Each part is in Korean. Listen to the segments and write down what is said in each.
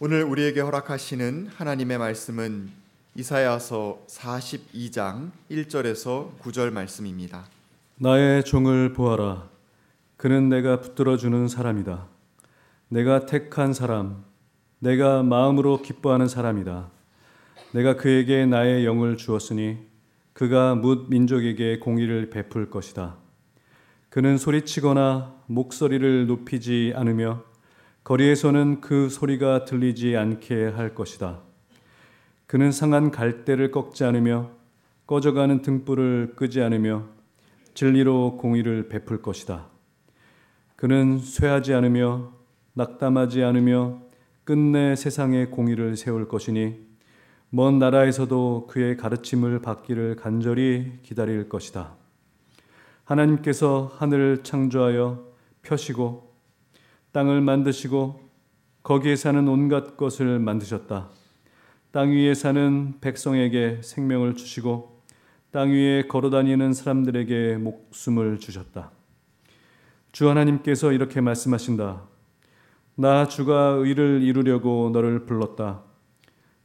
오늘 우리에게 허락하시는 하나님의 말씀은 이사야서 42장 1절에서 9절 말씀입니다. 나의 종을 보아라. 그는 내가 붙들어 주는 사람이다. 내가 택한 사람, 내가 마음으로 기뻐하는 사람이다. 내가 그에게 나의 영을 주었으니 그가 뭇 민족에게 공의를 베풀 것이다. 그는 소리치거나 목소리를 높이지 않으며 거리에서는 그 소리가 들리지 않게 할 것이다. 그는 상한 갈대를 꺾지 않으며 꺼져가는 등불을 끄지 않으며 진리로 공의를 베풀 것이다. 그는 쇠하지 않으며 낙담하지 않으며 끝내 세상에 공의를 세울 것이니 먼 나라에서도 그의 가르침을 받기를 간절히 기다릴 것이다. 하나님께서 하늘을 창조하여 펴시고 땅을 만드시고 거기에 사는 온갖 것을 만드셨다. 땅 위에 사는 백성에게 생명을 주시고 땅 위에 걸어 다니는 사람들에게 목숨을 주셨다. 주 하나님께서 이렇게 말씀하신다. 나 주가 의를 이루려고 너를 불렀다.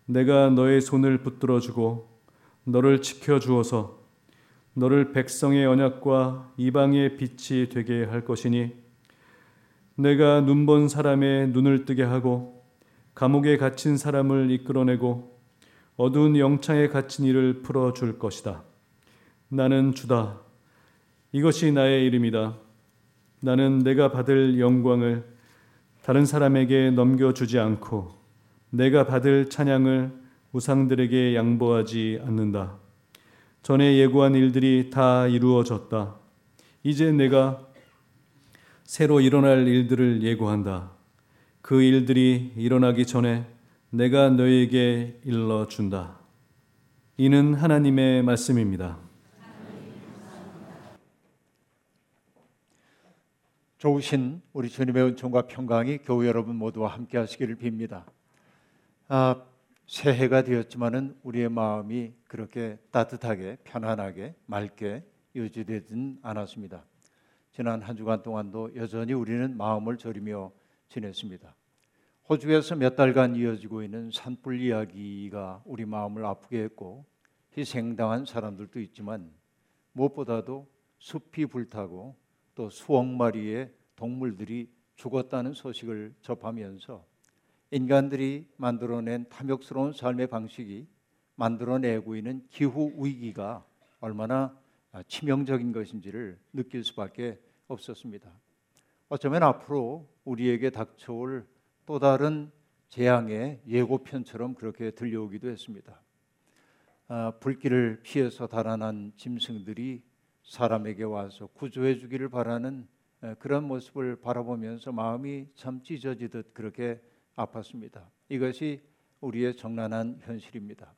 내가 너의 손을 붙들어 주고 너를 지켜 주어서 너를 백성의 언약과 이방의 빛이 되게 할 것이니 내가 눈 본 사람의 눈을 뜨게 하고 감옥에 갇힌 사람을 이끌어내고 어두운 영창에 갇힌 이를 풀어 줄 것이다. 나는 주다. 이것이 나의 이름이다. 나는 내가 받을 영광을 다른 사람에게 넘겨주지 않고 내가 받을 찬양을 우상들에게 양보하지 않는다. 전에 예고한 일들이 다 이루어졌다. 이제 내가 새로 일어날 일들을 예고한다. 그 일들이 일어나기 전에 내가 너에게 일러 준다. 이는 하나님의 말씀입니다. 좋으신 우리 주님의 은총과 평강이 교회 여러분 모두와 함께 하시기를 빕니다. 아, 새해가 되었지만은 우리의 마음이 그렇게 따뜻하게 편안하게 맑게 유지되진 않았습니다. 지난 한 주간 동안도 여전히 우리는 마음을 졸이며 지냈습니다. 호주에서 몇 달간 이어지고 있는 산불 이야기가 우리 마음을 아프게 했고 희생당한 사람들도 있지만 무엇보다도 숲이 불타고 또 수억 마리의 동물들이 죽었다는 소식을 접하면서 인간들이 만들어낸 탐욕스러운 삶의 방식이 만들어내고 있는 기후 위기가 얼마나 아, 치명적인 것인지를 느낄 수밖에 없었습니다. 어쩌면 앞으로 우리에게 닥쳐올 또 다른 재앙의 예고편처럼 그렇게 들려오기도 했습니다. 아, 불길을 피해서 달아난 짐승들이 사람에게 와서 구조해 주기를 바라는 그런 모습을 바라보면서 마음이 참 찢어지듯 그렇게 아팠습니다. 이것이 우리의 정난한 현실입니다.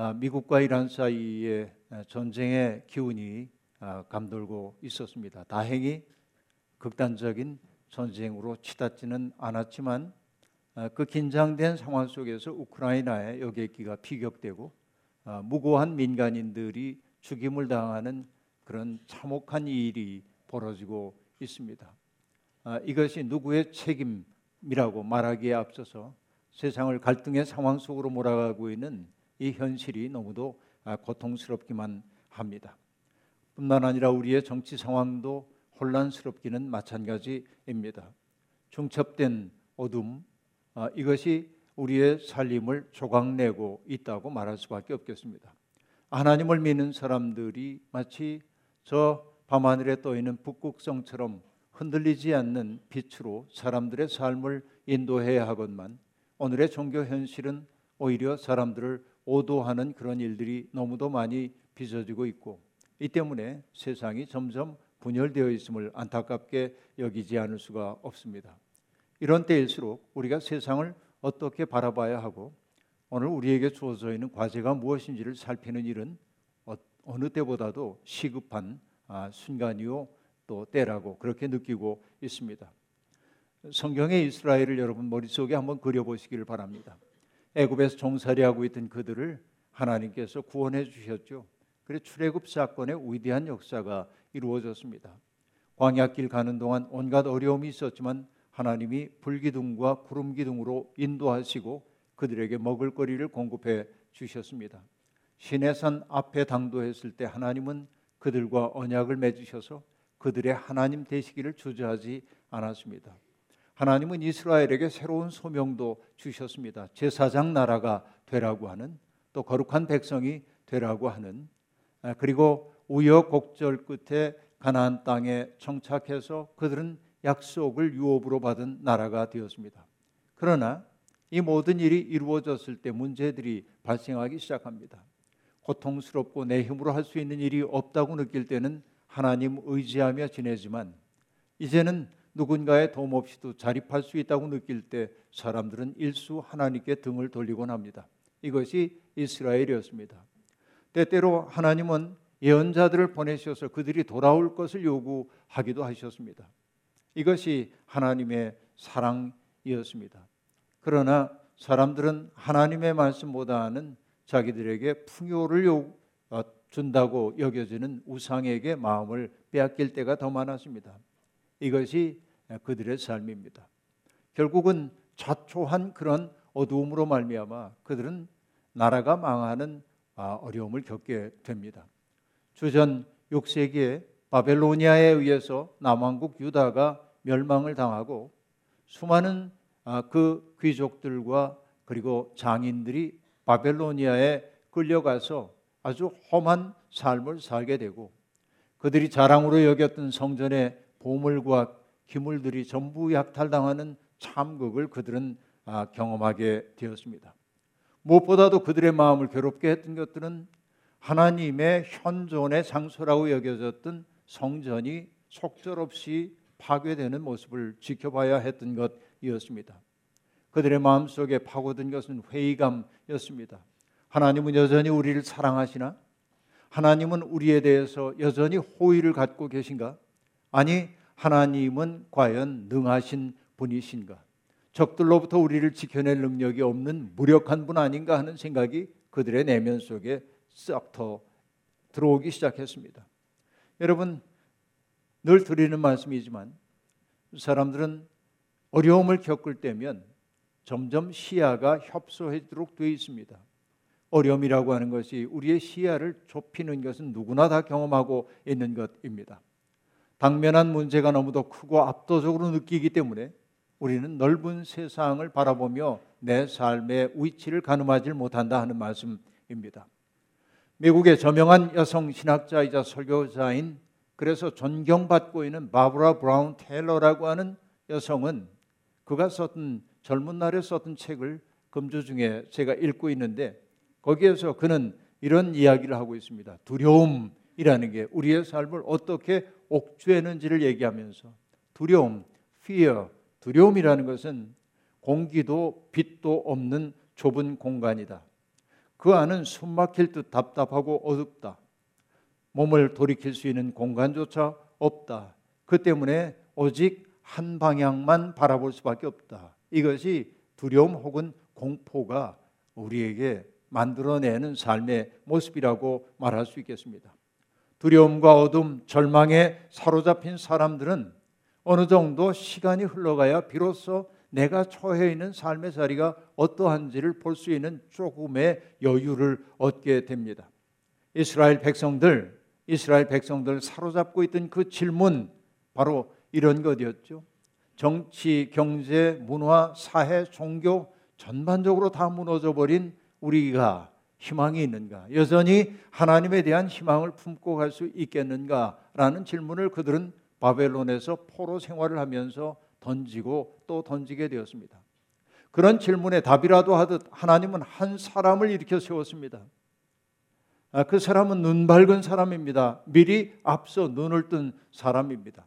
아, 미국과 이란 사이에 전쟁의 기운이 아, 감돌고 있었습니다. 다행히 극단적인 전쟁으로 치닫지는 않았지만 아, 그 긴장된 상황 속에서 우크라이나의 여객기가 피격되고 무고한 민간인들이 죽임을 당하는 그런 참혹한 일이 벌어지고 있습니다. 이것이 누구의 책임이라고 말하기에 앞서서 세상을 갈등의 상황 속으로 몰아가고 있는 이 현실이 너무도 아, 고통스럽기만 합니다. 뿐만 아니라 우리의 정치 상황도 혼란스럽기는 마찬가지입니다. 중첩된 어둠 아, 이것이 우리의 살림을 조각내고 있다고 말할 수밖에 없겠습니다. 하나님을 믿는 사람들이 마치 저 밤하늘에 떠 있는 북극성처럼 흔들리지 않는 빛으로 사람들의 삶을 인도해야 하건만 오늘의 종교 현실은 오히려 사람들을 오도하는 그런 일들이 너무도 많이 빚어지고 있고 이 때문에 세상이 점점 분열되어 있음을 안타깝게 여기지 않을 수가 없습니다. 이런 때일수록 우리가 세상을 어떻게 바라봐야 하고 오늘 우리에게 주어져 있는 과제가 무엇인지를 살피는 일은 어, 어느 때보다도 시급한 아, 순간이요 또 때라고 그렇게 느끼고 있습니다. 성경의 이스라엘을 여러분 머릿속에 한번 그려보시기를 바랍니다. 애굽에서 종살이하고 있던 그들을 하나님께서 구원해 주셨죠. 그래 출애굽 사건의 위대한 역사가 이루어졌습니다. 광야길 가는 동안 온갖 어려움이 있었지만 하나님이 불기둥과 구름 기둥으로 인도하시고 그들에게 먹을거리를 공급해 주셨습니다. 시내산 앞에 당도했을 때 하나님은 그들과 언약을 맺으셔서 그들의 하나님 되시기를 주저하지 않았습니다. 하나님은 이스라엘에게 새로운 소명도 주셨습니다. 제사장 나라가 되라고 하는 또 거룩한 백성이 되라고 하는 아, 그리고 우여곡절 끝에 가나안 땅에 정착해서 그들은 약속을 유업으로 받은 나라가 되었습니다. 그러나 이 모든 일이 이루어졌을 때 문제들이 발생하기 시작합니다. 고통스럽고 내 힘으로 할 수 있는 일이 없다고 느낄 때는 하나님 의지하며 지내지만 이제는 누군가의 도움 없이도 자립할 수 있다고 느낄 때 사람들은 일수 하나님께 등을 돌리곤 합니다. 이것이 이스라엘이었습니다. 때때로 하나님은 예언자들을 보내셔서 그들이 돌아올 것을 요구하기도 하셨습니다. 이것이 하나님의 사랑이었습니다. 그러나 사람들은 하나님의 말씀보다는 자기들에게 풍요를 어, 준다고 여겨지는 우상에게 마음을 빼앗길 때가 더 많았습니다. 이것이 그들의 삶입니다. 결국은 자초한 그런 어두움으로 말미암아 그들은 나라가 망하는 아, 어려움을 겪게 됩니다. 주전 6세기에 바벨로니아에 의해서 남왕국 유다가 멸망을 당하고 수많은 아, 그 귀족들과 그리고 장인들이 바벨로니아에 끌려가서 아주 험한 삶을 살게 되고 그들이 자랑으로 여겼던 성전의 보물과 기물들이 전부 약탈당하는 참극을 그들은 아, 경험하게 되었습니다. 무엇보다도 그들의 마음을 괴롭게 했던 것들은 하나님의 현존의 장소라고 여겨졌던 성전이 속절없이 파괴되는 모습을 지켜봐야 했던 것이었습니다. 그들의 마음속에 파고든 것은 회의감이었습니다. 하나님은 여전히 우리를 사랑하시나? 하나님은 우리에 대해서 여전히 호의를 갖고 계신가? 아니, 하나님은 과연 능하신 분이신가? 적들로부터 우리를 지켜낼 능력이 없는 무력한 분 아닌가 하는 생각이 그들의 내면 속에 싹터 들어오기 시작했습니다. 여러분 늘 드리는 말씀이지만 사람들은 어려움을 겪을 때면 점점 시야가 협소해지도록 되어 있습니다. 어려움이라고 하는 것이 우리의 시야를 좁히는 것은 누구나 다 경험하고 있는 것입니다. 당면한 문제가 너무도 크고 압도적으로 느끼기 때문에 우리는 넓은 세상을 바라보며 내 삶의 위치를 가늠하지 못한다 하는 말씀입니다. 미국의 저명한 여성 신학자이자 설교자인 그래서 존경받고 있는 바브라 브라운 테일러라고 하는 여성은 그가 썼던 젊은 날에 썼던 책을 금주 중에 제가 읽고 있는데 거기에서 그는 이런 이야기를 하고 있습니다. 두려움이라는 게 우리의 삶을 어떻게 옥죄는지를 얘기하면서 두려움, fear, 두려움이라는 것은 공기도 빛도 없는 좁은 공간이다. 그 안은 숨막힐 듯 답답하고 어둡다. 몸을 돌이킬 수 있는 공간조차 없다. 그 때문에 오직 한 방향만 바라볼 수밖에 없다. 이것이 두려움 혹은 공포가 우리에게 만들어내는 삶의 모습이라고 말할 수 있겠습니다. 두려움과 어둠, 절망에 사로잡힌 사람들은 어느 정도 시간이 흘러가야 비로소 내가 처해 있는 삶의 자리가 어떠한지를 볼 수 있는 조금의 여유를 얻게 됩니다. 이스라엘 백성들, 이스라엘 백성들 사로잡고 있던 그 질문 바로 이런 것이었죠. 정치, 경제, 문화, 사회, 종교 전반적으로 다 무너져 버린 우리가 희망이 있는가? 여전히 하나님에 대한 희망을 품고 갈 수 있겠는가라는 질문을 그들은 바벨론에서 포로 생활을 하면서 던지고 또 던지게 되었습니다. 그런 질문에 답이라도 하듯 하나님은 한 사람을 일으켜 세웠습니다. 아, 그 사람은 눈 밝은 사람입니다. 미리 앞서 눈을 뜬 사람입니다.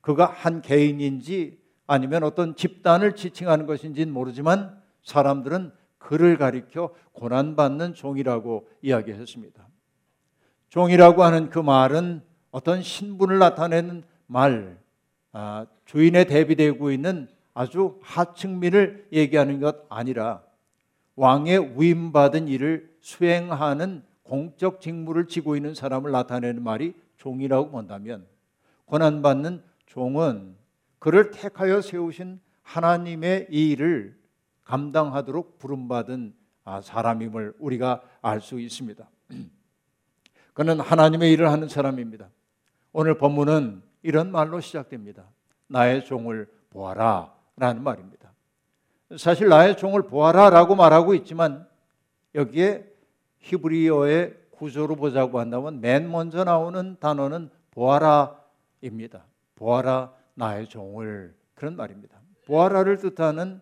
그가 한 개인인지 아니면 어떤 집단을 지칭하는 것인지는 모르지만 사람들은 그를 가리켜 고난받는 종이라고 이야기했습니다. 종이라고 하는 그 말은 어떤 신분을 나타내는 말, 아, 주인에 대비되고 있는 아주 하층민을 얘기하는 것 아니라 왕의 위임받은 일을 수행하는 공적 직무를 지고 있는 사람을 나타내는 말이 종이라고 본다면 고난받는 종은 그를 택하여 세우신 하나님의 이 일을 감당하도록 부름받은 아, 사람임을 우리가 알 수 있습니다. 그는 하나님의 일을 하는 사람입니다. 오늘 본문은 이런 말로 시작됩니다. 나의 종을 보아라 라는 말입니다. 사실 나의 종을 보아라 라고 말하고 있지만 여기에 히브리어의 구조로 보자고 한다면 맨 먼저 나오는 단어는 보아라입니다. 보아라 나의 종을 그런 말입니다. 보아라를 뜻하는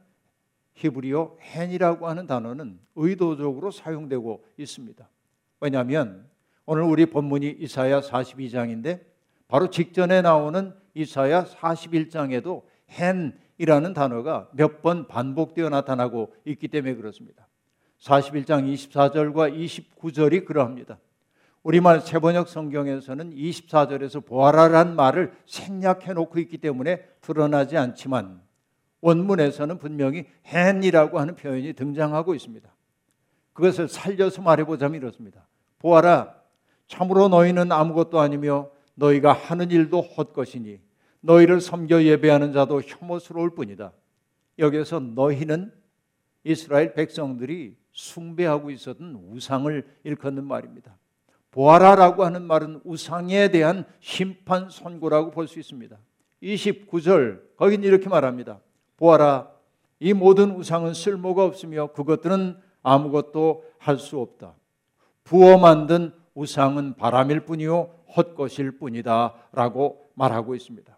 히브리어 헨이라고 하는 단어는 의도적으로 사용되고 있습니다. 왜냐하면 오늘 우리 본문이 이사야 42장인데 바로 직전에 나오는 이사야 41장에도 헨이라는 단어가 몇 번 반복되어 나타나고 있기 때문에 그렇습니다. 41장 24절과 29절이 그러합니다. 우리말 세번역 성경에서는 24절에서 보아라란 말을 생략해 놓고 있기 때문에 드러나지 않지만 원문에서는 분명히 헨이라고 하는 표현이 등장하고 있습니다. 그것을 살려서 말해보자면 이렇습니다. 보아라, 참으로 너희는 아무것도 아니며 너희가 하는 일도 헛것이니 너희를 섬겨 예배하는 자도 혐오스러울 뿐이다. 여기서 너희는 이스라엘 백성들이 숭배하고 있었던 우상을 일컫는 말입니다. 보아라라고 하는 말은 우상에 대한 심판 선고라고 볼 수 있습니다. 29절 거긴 이렇게 말합니다. 보아라 이 모든 우상은 쓸모가 없으며 그것들은 아무것도 할 수 없다. 부어 만든 우상은 바람일 뿐이요 헛것일 뿐이다라고 말하고 있습니다.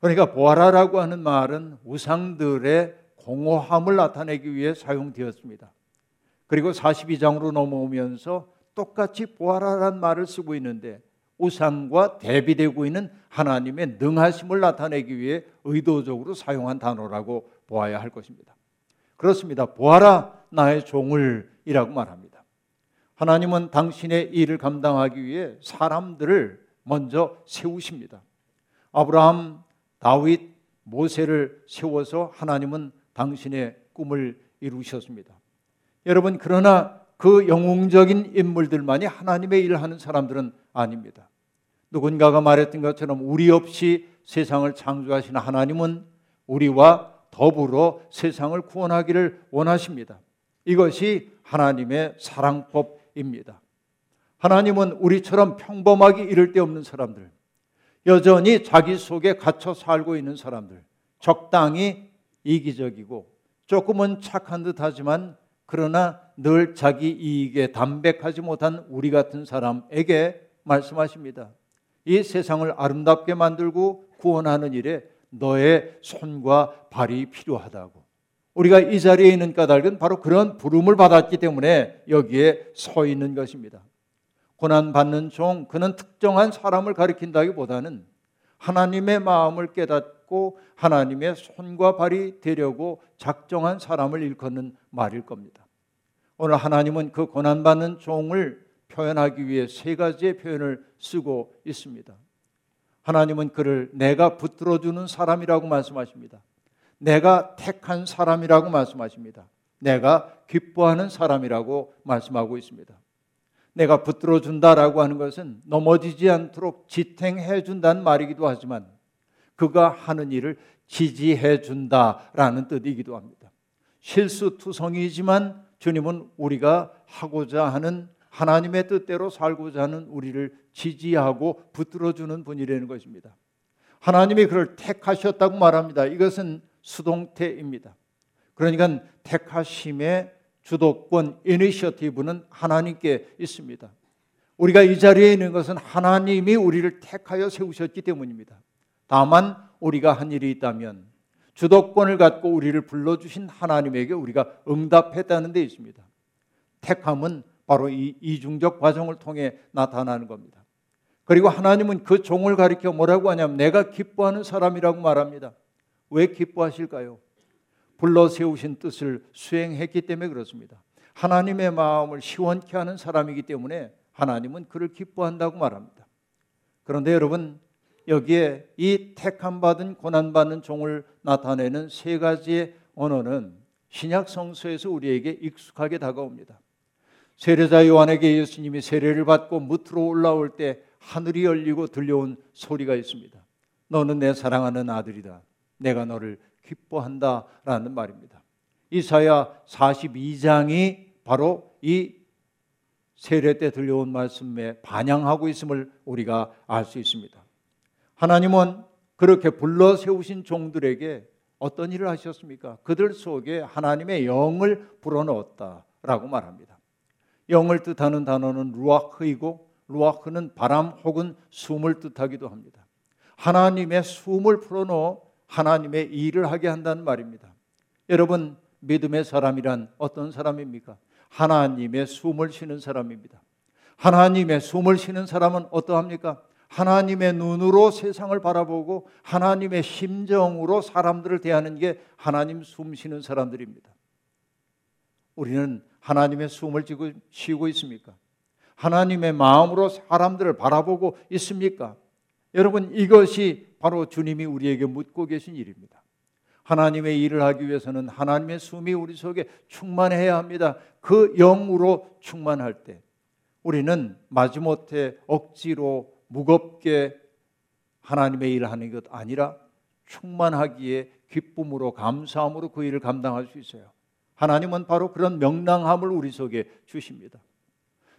그러니까 보아라라고 하는 말은 우상들의 공허함을 나타내기 위해 사용되었습니다. 그리고 42장으로 넘어오면서 똑같이 보아라란 말을 쓰고 있는데 우상과 대비되고 있는 하나님의 능하심을 나타내기 위해 의도적으로 사용한 단어라고 보아야 할 것입니다. 그렇습니다. 보아라 나의 종을 이라고 말합니다. 하나님은 당신의 일을 감당하기 위해 사람들을 먼저 세우십니다. 아브라함, 다윗, 모세를 세워서 하나님은 당신의 꿈을 이루셨습니다. 여러분 그러나 그 영웅적인 인물들만이 하나님의 일을 하는 사람들은 아닙니다. 누군가가 말했던 것처럼 우리 없이 세상을 창조하신 하나님은 우리와 더불어 세상을 구원하기를 원하십니다. 이것이 하나님의 사랑법입니다. 하나님은 우리처럼 평범하기 이를 데 없는 사람들, 여전히 자기 속에 갇혀 살고 있는 사람들, 적당히 이기적이고 조금은 착한 듯 하지만 그러나 늘 자기 이익에 담백하지 못한 우리 같은 사람에게 말씀하십니다. 이 세상을 아름답게 만들고 구원하는 일에 너의 손과 발이 필요하다고. 우리가 이 자리에 있는 까닭은 바로 그런 부름을 받았기 때문에 여기에 서 있는 것입니다. 고난 받는 종 그는 특정한 사람을 가리킨다기보다는 하나님의 마음을 깨닫고 하나님의 손과 발이 되려고 작정한 사람을 일컫는 말일 겁니다. 오늘 하나님은 그 고난받는 종을 표현하기 위해 세 가지의 표현을 쓰고 있습니다. 하나님은 그를 내가 붙들어주는 사람이라고 말씀하십니다. 내가 택한 사람이라고 말씀하십니다. 내가 기뻐하는 사람이라고 말씀하고 있습니다. 내가 붙들어 준다라고 하는 것은 넘어지지 않도록 지탱해 준다는 말이기도 하지만 그가 하는 일을 지지해 준다라는 뜻이기도 합니다. 실수투성이지만 주님은 우리가 하고자 하는 하나님의 뜻대로 살고자 하는 우리를 지지하고 붙들어 주는 분이라는 것입니다. 하나님이 그를 택하셨다고 말합니다. 이것은 수동태입니다. 그러니까 택하심의 주도권 이니셔티브는 하나님께 있습니다. 우리가 이 자리에 있는 것은 하나님이 우리를 택하여 세우셨기 때문입니다. 다만 우리가 한 일이 있다면 주도권을 갖고 우리를 불러주신 하나님에게 우리가 응답했다는 데 있습니다. 택함은 바로 이 이중적 과정을 통해 나타나는 겁니다. 그리고 하나님은 그 종을 가리켜 뭐라고 하냐면 내가 기뻐하는 사람이라고 말합니다. 왜 기뻐하실까요? 불러 세우신 뜻을 수행했기 때문에 그렇습니다. 하나님의 마음을 시원케 하는 사람이기 때문에 하나님은 그를 기뻐한다고 말합니다. 그런데 여러분 여기에 이 택함 받은 고난 받는 종을 나타내는 세 가지의 언어는 신약 성서에서 우리에게 익숙하게 다가옵니다. 세례자 요한에게 예수님이 세례를 받고 무트로 올라올 때 하늘이 열리고 들려온 소리가 있습니다. 너는 내 사랑하는 아들이다. 내가 너를 기뻐한다라는 말입니다. 이사야 42장이 바로 이 세례 때 들려온 말씀에 반영하고 있음을 우리가 알 수 있습니다. 하나님은 그렇게 불러 세우신 종들에게 어떤 일을 하셨습니까? 그들 속에 하나님의 영을 불어넣었다라고 말합니다. 영을 뜻하는 단어는 루아흐이고 루아흐는 바람 혹은 숨을 뜻하기도 합니다. 하나님의 숨을 풀어넣어 하나님의 일을 하게 한다는 말입니다. 여러분 믿음의 사람이란 어떤 사람입니까? 하나님의 숨을 쉬는 사람입니다. 하나님의 숨을 쉬는 사람은 어떠합니까? 하나님의 눈으로 세상을 바라보고 하나님의 심정으로 사람들을 대하는 게 하나님 숨 쉬는 사람들입니다. 우리는 하나님의 숨을 쉬고 있습니까? 하나님의 마음으로 사람들을 바라보고 있습니까? 여러분 이것이 바로 주님이 우리에게 묻고 계신 일입니다. 하나님의 일을 하기 위해서는 하나님의 숨이 우리 속에 충만해야 합니다. 그 영으로 충만할 때 우리는 마지못해 억지로 무겁게 하나님의 일을 하는 것 아니라 충만하기에 기쁨으로 감사함으로 그 일을 감당할 수 있어요. 하나님은 바로 그런 명랑함을 우리 속에 주십니다.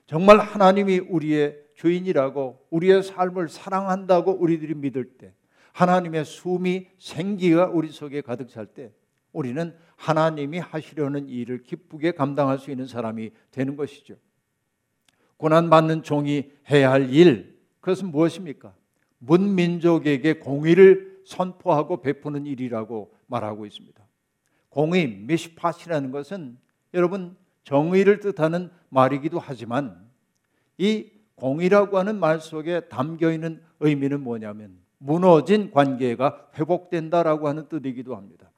정말 하나님이 우리의 주인이라고 우리의 삶을 사랑한다고 우리들이 믿을 때 하나님의 숨이 생기가 우리 속에 가득 찰 때 우리는 하나님이 하시려는 일을 기쁘게 감당할 수 있는 사람이 되는 것이죠. 고난 받는 종이 해야 할 일, 그것은 무엇입니까? 문민족에게 공의를 선포하고 베푸는 일이라고 말하고 있습니다. 공의, 미시팟이라는 것은 여러분 정의를 뜻하는 말이기도 하지만 이 공의라고 하는 말 속에 담겨 있는 의미는 뭐냐면 무너진 관계가 회복된다라고 하는 뜻이기도 합니다.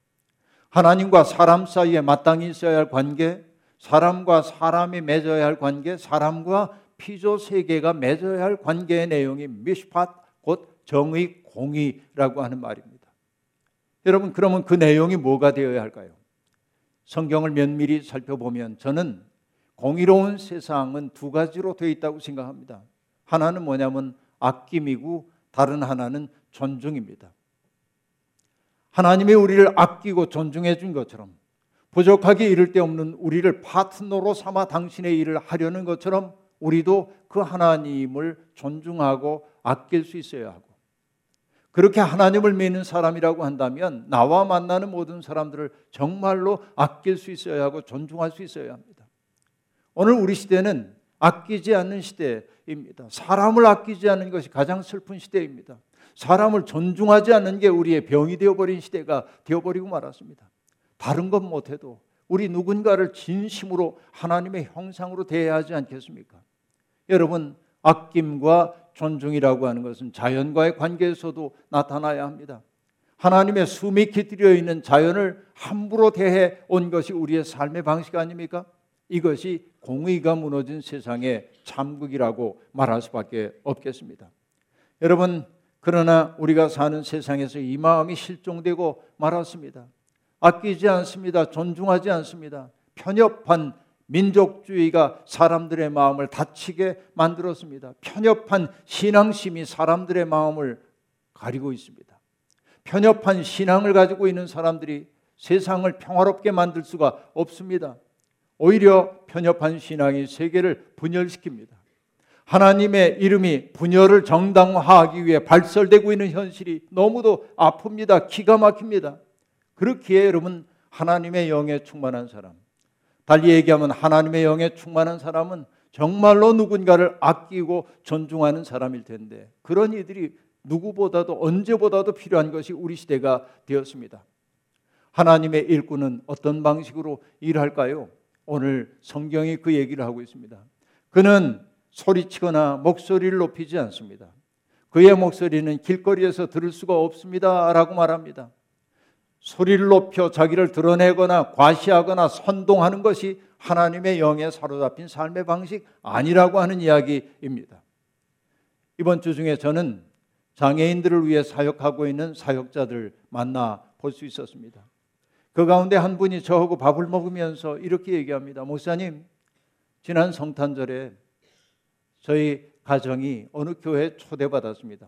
하나님과 사람 사이에 마땅히 있어야 할 관계, 사람과 사람이 맺어야 할 관계, 사람과 피조 세계가 맺어야 할 관계의 내용이 미시팟 곧 정의 공의라고 하는 말입니다. 여러분 그러면 그 내용이 뭐가 되어야 할까요? 성경을 면밀히 살펴보면 저는 공의로운 세상은 두 가지로 되어 있다고 생각합니다. 하나는 뭐냐면 아낌이고 다른 하나는 존중입니다. 하나님이 우리를 아끼고 존중해 준 것처럼 부족하게 이를 데 없는 우리를 파트너로 삼아 당신의 일을 하려는 것처럼 우리도 그 하나님을 존중하고 아낄 수 있어야 하고 그렇게 하나님을 믿는 사람이라고 한다면 나와 만나는 모든 사람들을 정말로 아낄 수 있어야 하고 존중할 수 있어야 합니다. 오늘 우리 시대는 아끼지 않는 시대입니다. 사람을 아끼지 않는 것이 가장 슬픈 시대입니다. 사람을 존중하지 않는 게 우리의 병이 되어버린 시대가 되어버리고 말았습니다. 다른 것 못해도 우리 누군가를 진심으로 하나님의 형상으로 대해야 하지 않겠습니까? 여러분 아낌과 존중이라고 하는 것은 자연과의 관계에서도 나타나야 합니다. 하나님의 숨이 깃들여 있는 자연을 함부로 대해 온 것이 우리의 삶의 방식 아닙니까? 이것이 공의가 무너진 세상의 참극이라고 말할 수밖에 없겠습니다. 여러분, 그러나 우리가 사는 세상에서 이 마음이 실종되고 말았습니다. 아끼지 않습니다. 존중하지 않습니다. 편협한 민족주의가 사람들의 마음을 다치게 만들었습니다. 편협한 신앙심이 사람들의 마음을 가리고 있습니다. 편협한 신앙을 가지고 있는 사람들이 세상을 평화롭게 만들 수가 없습니다. 오히려 편협한 신앙이 세계를 분열시킵니다. 하나님의 이름이 분열을 정당화하기 위해 발설되고 있는 현실이 너무도 아픕니다. 기가 막힙니다. 그렇기에 여러분 하나님의 영에 충만한 사람, 달리 얘기하면 하나님의 영에 충만한 사람은 정말로 누군가를 아끼고 존중하는 사람일 텐데 그런 이들이 누구보다도 언제보다도 필요한 것이 우리 시대가 되었습니다. 하나님의 일꾼은 어떤 방식으로 일할까요? 오늘 성경이 그 얘기를 하고 있습니다. 그는 소리치거나 목소리를 높이지 않습니다. 그의 목소리는 길거리에서 들을 수가 없습니다. 라고 말합니다. 소리를 높여 자기를 드러내거나 과시하거나 선동하는 것이 하나님의 영에 사로잡힌 삶의 방식 아니라고 하는 이야기입니다. 이번 주 중에 저는 장애인들을 위해 사역하고 있는 사역자들 만나 볼 수 있었습니다. 그 가운데 한 분이 저하고 밥을 먹으면서 이렇게 얘기합니다. 목사님, 지난 성탄절에 저희 가정이 어느 교회에 초대받았습니다.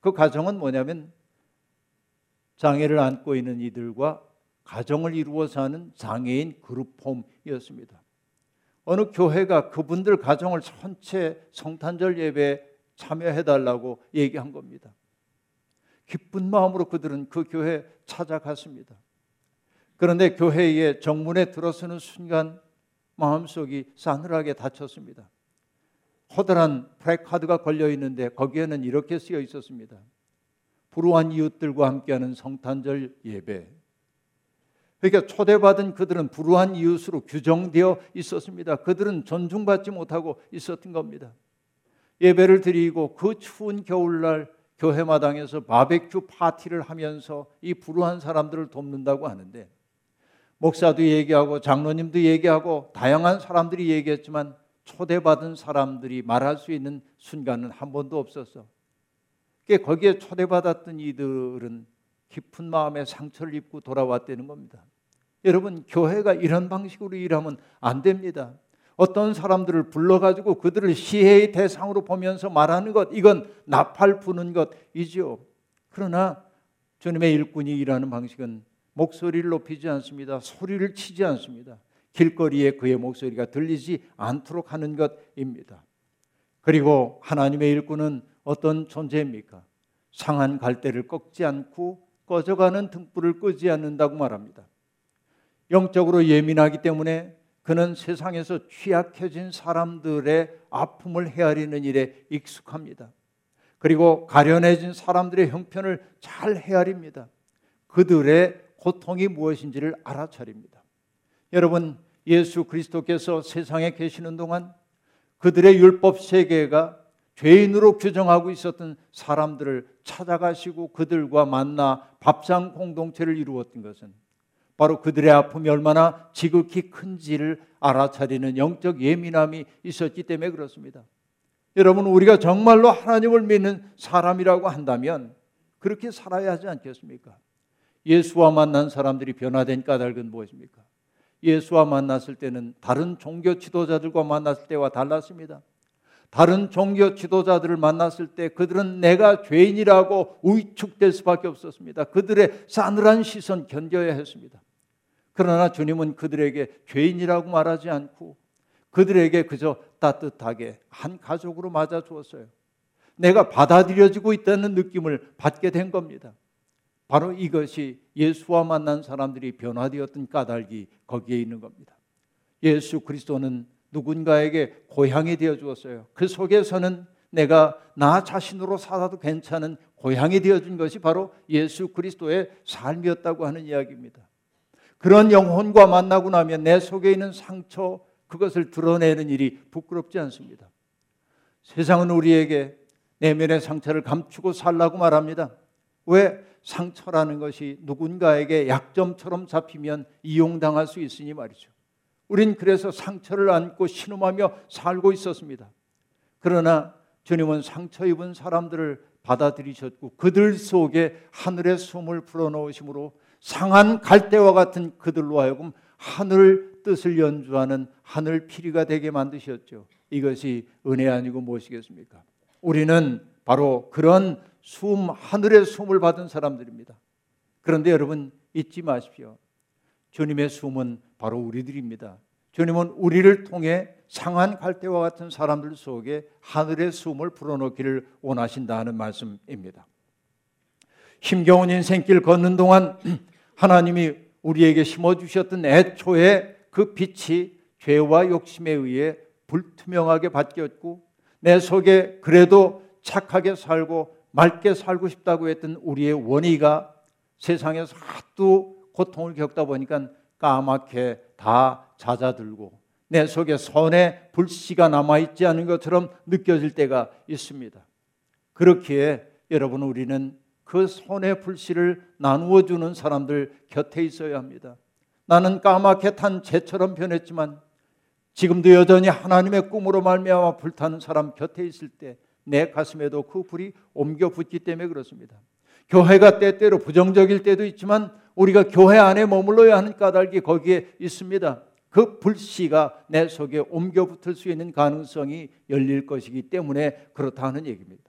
그 가정은 뭐냐면 장애를 안고 있는 이들과 가정을 이루어 사는 장애인 그룹홈이었습니다. 어느 교회가 그분들 가정을 전체 성탄절 예배에 참여해 달라고 얘기한 겁니다. 기쁜 마음으로 그들은 그 교회 찾아갔습니다. 그런데 교회의 정문에 들어서는 순간 마음속이 싸늘하게 닫혔습니다. 커다란 프레카드가 걸려 있는데 거기에는 이렇게 쓰여 있었습니다. 불우한 이웃들과 함께하는 성탄절 예배. 그러니까 초대받은 그들은 불우한 이웃으로 규정되어 있었습니다. 그들은 존중받지 못하고 있었던 겁니다. 예배를 드리고 그 추운 겨울날 교회 마당에서 바베큐 파티를 하면서 이 불우한 사람들을 돕는다고 하는데 목사도 얘기하고 장로님도 얘기하고 다양한 사람들이 얘기했지만 초대받은 사람들이 말할 수 있는 순간은 한 번도 없었어. 거기에 초대받았던 이들은 깊은 마음에 상처를 입고 돌아왔다는 겁니다. 여러분, 교회가 이런 방식으로 일하면 안 됩니다. 어떤 사람들을 불러가지고 그들을 시해의 대상으로 보면서 말하는 것, 이건 나팔 부는 것이죠. 그러나 주님의 일꾼이 일하는 방식은 목소리를 높이지 않습니다. 소리를 치지 않습니다. 길거리에 그의 목소리가 들리지 않도록 하는 것입니다. 그리고 하나님의 일꾼은 어떤 존재입니까? 상한 갈대를 꺾지 않고 꺼져가는 등불을 끄지 않는다고 말합니다. 영적으로 예민하기 때문에 그는 세상에서 취약해진 사람들의 아픔을 헤아리는 일에 익숙합니다. 그리고 가련해진 사람들의 형편을 잘 헤아립니다. 그들의 고통이 무엇인지를 알아차립니다. 여러분, 예수 그리스도께서 세상에 계시는 동안 그들의 율법 세계가 죄인으로 규정하고 있었던 사람들을 찾아가시고 그들과 만나 밥상 공동체를 이루었던 것은 바로 그들의 아픔이 얼마나 지극히 큰지를 알아차리는 영적 예민함이 있었기 때문에 그렇습니다. 여러분, 우리가 정말로 하나님을 믿는 사람이라고 한다면 그렇게 살아야 하지 않겠습니까? 예수와 만난 사람들이 변화된 까닭은 무엇입니까? 예수와 만났을 때는 다른 종교 지도자들과 만났을 때와 달랐습니다. 다른 종교 지도자들을 만났을 때 그들은 내가 죄인이라고 위축될 수밖에 없었습니다. 그들의 싸늘한 시선 견뎌야 했습니다. 그러나 주님은 그들에게 죄인이라고 말하지 않고 그들에게 그저 따뜻하게 한 가족으로 맞아 주었어요. 내가 받아들여지고 있다는 느낌을 받게 된 겁니다. 바로 이것이 예수와 만난 사람들이 변화되었던 까닭이 거기에 있는 겁니다. 예수 그리스도는 누군가에게 고향이 되어 주었어요. 그 속에서는 내가 나 자신으로 살아도 괜찮은 고향이 되어 준 것이 바로 예수 그리스도의 삶이었다고 하는 이야기입니다. 그런 영혼과 만나고 나면 내 속에 있는 상처 그것을 드러내는 일이 부끄럽지 않습니다. 세상은 우리에게 내면의 상처를 감추고 살라고 말합니다. 왜 상처라는 것이 누군가에게 약점처럼 잡히면 이용당할 수 있으니 말이죠. 우린 그래서 상처를 안고 신음하며 살고 있었습니다. 그러나 주님은 상처 입은 사람들을 받아들이셨고 그들 속에 하늘의 숨을 불어넣으심으로 상한 갈대와 같은 그들로 하여금 하늘 뜻을 연주하는 하늘 피리가 되게 만드셨죠. 이것이 은혜 아니고 무엇이겠습니까? 우리는 바로 그런 숨 하늘의 숨을 받은 사람들입니다. 그런데 여러분 잊지 마십시오. 주님의 숨은 바로 우리들입니다. 주님은 우리를 통해 상한 갈대와 같은 사람들 속에 하늘의 숨을 불어넣기를 원하신다는 말씀입니다. 힘겨운 인생길 걷는 동안 하나님이 우리에게 심어주셨던 애초에 그 빛이 죄와 욕심에 의해 불투명하게 바뀌었고 내 속에 그래도 착하게 살고 맑게 살고 싶다고 했던 우리의 원의가 세상에서 하도 고통을 겪다 보니까 까맣게 다 잦아들고 내 속에 선의 불씨가 남아있지 않은 것처럼 느껴질 때가 있습니다. 그렇기에 여러분 우리는 그 손의 불씨를 나누어 주는 사람들 곁에 있어야 합니다. 나는 까맣게 탄 재처럼 변했지만 지금도 여전히 하나님의 꿈으로 말미암아 불타는 사람 곁에 있을 때 내 가슴에도 그 불이 옮겨 붙기 때문에 그렇습니다. 교회가 때때로 부정적일 때도 있지만 우리가 교회 안에 머물러야 하는 까닭이 거기에 있습니다. 그 불씨가 내 속에 옮겨 붙을 수 있는 가능성이 열릴 것이기 때문에 그렇다는 얘기입니다.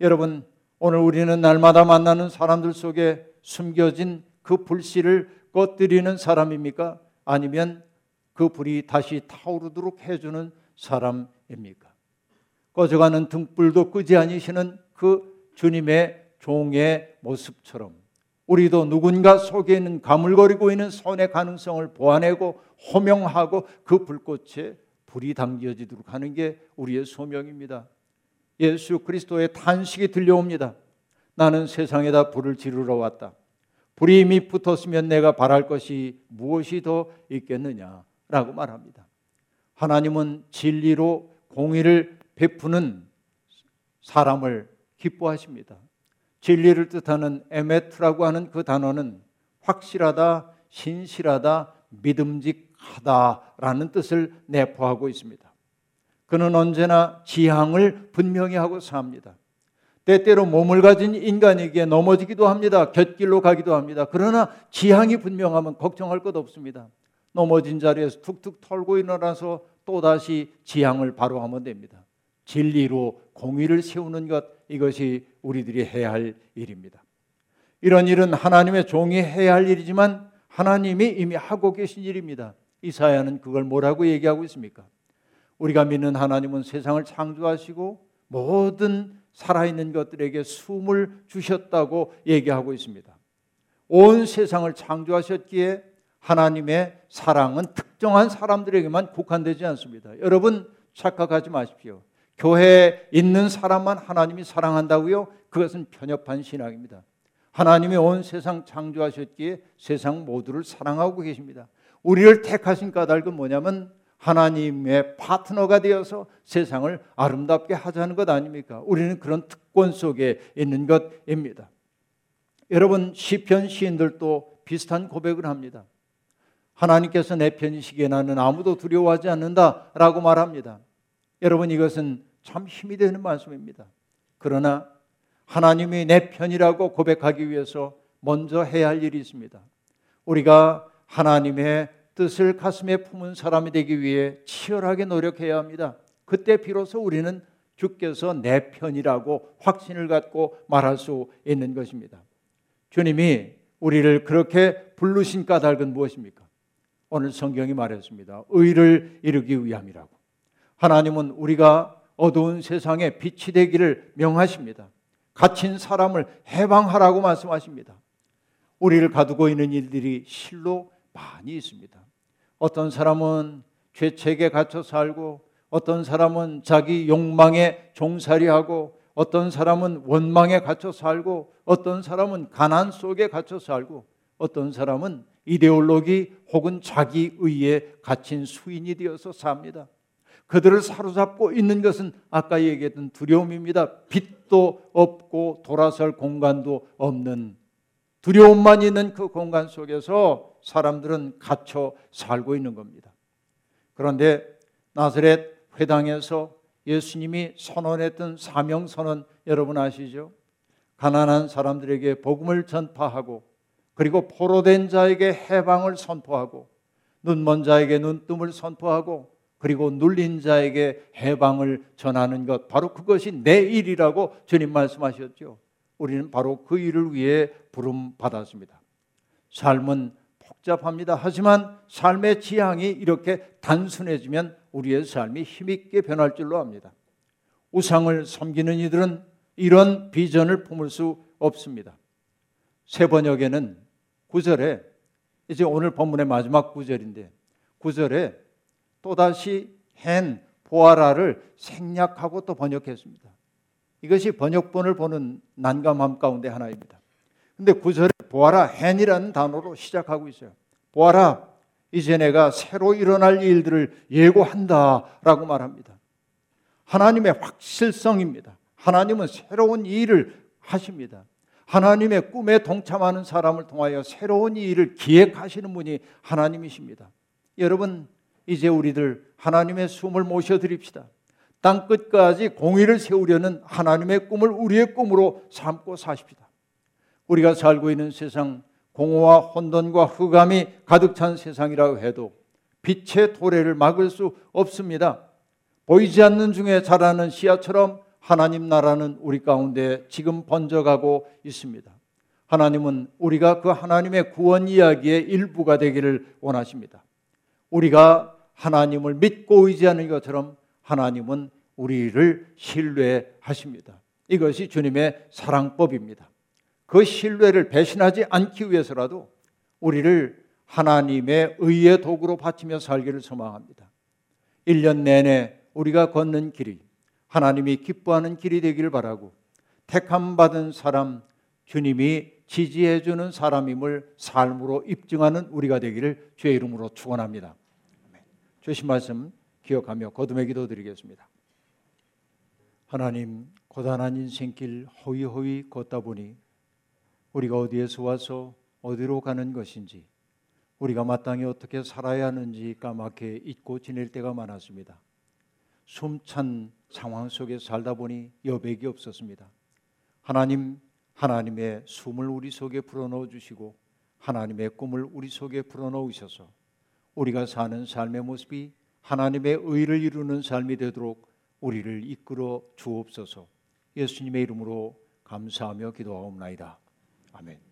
여러분 오늘 우리는 날마다 만나는 사람들 속에 숨겨진 그 불씨를 꺼뜨리는 사람입니까? 아니면 그 불이 다시 타오르도록 해주는 사람입니까? 꺼져가는 등불도 끄지 아니시는 그 주님의 종의 모습처럼 우리도 누군가 속에 있는 가물거리고 있는 손의 가능성을 보아내고 호명하고 그 불꽃에 불이 당겨지도록 하는 게 우리의 소명입니다. 예수 그리스도의 탄식이 들려옵니다. 나는 세상에다 불을 지르러 왔다. 불이 이미 붙었으면 내가 바랄 것이 무엇이 더 있겠느냐라고 말합니다. 하나님은 진리로 공의를 베푸는 사람을 기뻐하십니다. 진리를 뜻하는 에메트라고 하는 그 단어는 확실하다, 신실하다, 믿음직하다라는 뜻을 내포하고 있습니다. 그는 언제나 지향을 분명히 하고 삽니다. 때때로 몸을 가진 인간에게 넘어지기도 합니다. 곁길로 가기도 합니다. 그러나 지향이 분명하면 걱정할 것 없습니다. 넘어진 자리에서 툭툭 털고 일어나서 또다시 지향을 바로 하면 됩니다. 진리로 공의를 세우는 것 이것이 우리들이 해야 할 일입니다. 이런 일은 하나님의 종이 해야 할 일이지만 하나님이 이미 하고 계신 일입니다. 이사야는 그걸 뭐라고 얘기하고 있습니까? 우리가 믿는 하나님은 세상을 창조하시고 모든 살아있는 것들에게 숨을 주셨다고 얘기하고 있습니다. 온 세상을 창조하셨기에 하나님의 사랑은 특정한 사람들에게만 국한되지 않습니다. 여러분 착각하지 마십시오. 교회에 있는 사람만 하나님이 사랑한다고요? 그것은 편협한 신앙입니다. 하나님이 온 세상 창조하셨기에 세상 모두를 사랑하고 계십니다. 우리를 택하신 까닭은 뭐냐면 하나님의 파트너가 되어서 세상을 아름답게 하자는 것 아닙니까? 우리는 그런 특권 속에 있는 것입니다. 여러분 시편 시인들도 비슷한 고백을 합니다. 하나님께서 내 편이시기에 나는 아무도 두려워하지 않는다라고 말합니다. 여러분 이것은 참 힘이 되는 말씀입니다. 그러나 하나님이 내 편이라고 고백하기 위해서 먼저 해야 할 일이 있습니다. 우리가 하나님의 뜻을 가슴에 품은 사람이 되기 위해 치열하게 노력해야 합니다. 그때 비로소 우리는 주께서 내 편이라고 확신을 갖고 말할 수 있는 것입니다. 주님이 우리를 그렇게 부르신 까닭은 무엇입니까? 오늘 성경이 말했습니다. 의를 이루기 위함이라고. 하나님은 우리가 어두운 세상에 빛이 되기를 명하십니다. 갇힌 사람을 해방하라고 말씀하십니다. 우리를 가두고 있는 일들이 실로 많이 있습니다. 어떤 사람은 죄책에 갇혀 살고 어떤 사람은 자기 욕망에 종살이하고 어떤 사람은 원망에 갇혀 살고 어떤 사람은 가난 속에 갇혀 살고 어떤 사람은 이데올로기 혹은 자기 의에 갇힌 수인이 되어서 삽니다. 그들을 사로잡고 있는 것은 아까 얘기했던 두려움입니다. 빛도 없고 돌아설 공간도 없는 두려움만 있는 그 공간 속에서 사람들은 갇혀 살고 있는 겁니다. 그런데 나사렛 회당에서 예수님이 선언했던 사명 선언 여러분 아시죠? 가난한 사람들에게 복음을 전파하고 그리고 포로된 자에게 해방을 선포하고 눈먼 자에게 눈뜸을 선포하고 그리고 눌린 자에게 해방을 전하는 것 바로 그것이 내 일이라고 주님 말씀하셨죠. 우리는 바로 그 일을 위해 부름 받았습니다. 삶은 복잡합니다. 하지만 삶의 지향이 이렇게 단순해지면 우리의 삶이 힘있게 변할 줄로 압니다. 우상을 섬기는 이들은 이런 비전을 품을 수 없습니다. 세 번역에는 구절에 이제 오늘 본문의 마지막 구절인데 구절에 또다시 헨 보아라를 생략하고 또 번역했습니다. 이것이 번역본을 보는 난감함 가운데 하나입니다. 근데 구절에 보아라 헨이라는 단어로 시작하고 있어요. 보아라 이제 내가 새로 일어날 일들을 예고한다라고 말합니다. 하나님의 확실성입니다. 하나님은 새로운 일을 하십니다. 하나님의 꿈에 동참하는 사람을 통하여 새로운 일을 기획하시는 분이 하나님이십니다. 여러분 이제 우리들 하나님의 숨을 모셔 드립시다. 땅 끝까지 공의를 세우려는 하나님의 꿈을 우리의 꿈으로 삼고 사십시다. 우리가 살고 있는 세상 공허와 혼돈과 흑암이 가득 찬 세상이라고 해도 빛의 도래를 막을 수 없습니다. 보이지 않는 중에 자라는 씨앗처럼 하나님 나라는 우리 가운데 지금 번져가고 있습니다. 하나님은 우리가 그 하나님의 구원 이야기의 일부가 되기를 원하십니다. 우리가 하나님을 믿고 의지하는 것처럼 하나님은 우리를 신뢰하십니다. 이것이 주님의 사랑법입니다. 그 신뢰를 배신하지 않기 위해서라도 우리를 하나님의 의의 도구로 바치며 살기를 소망합니다. 1년 내내 우리가 걷는 길이 하나님이 기뻐하는 길이 되기를 바라고 택함 받은 사람 주님이 지지해 주는 사람임을 삶으로 입증하는 우리가 되기를 주의 이름으로 축원합니다. 주신 말씀 기억하며 거듭의 기도 드리겠습니다. 하나님 고단한 인생길 호위호위 걷다 보니 우리가 어디에서 와서 어디로 가는 것인지 우리가 마땅히 어떻게 살아야 하는지 까맣게 잊고 지낼 때가 많았습니다. 숨찬 상황 속에 살다 보니 여백이 없었습니다. 하나님, 하나님의 숨을 우리 속에 불어넣어 주시고 하나님의 꿈을 우리 속에 불어넣으셔서 우리가 사는 삶의 모습이 하나님의 의를 이루는 삶이 되도록 우리를 이끌어 주옵소서. 예수님의 이름으로 감사하며 기도하옵나이다. 아멘.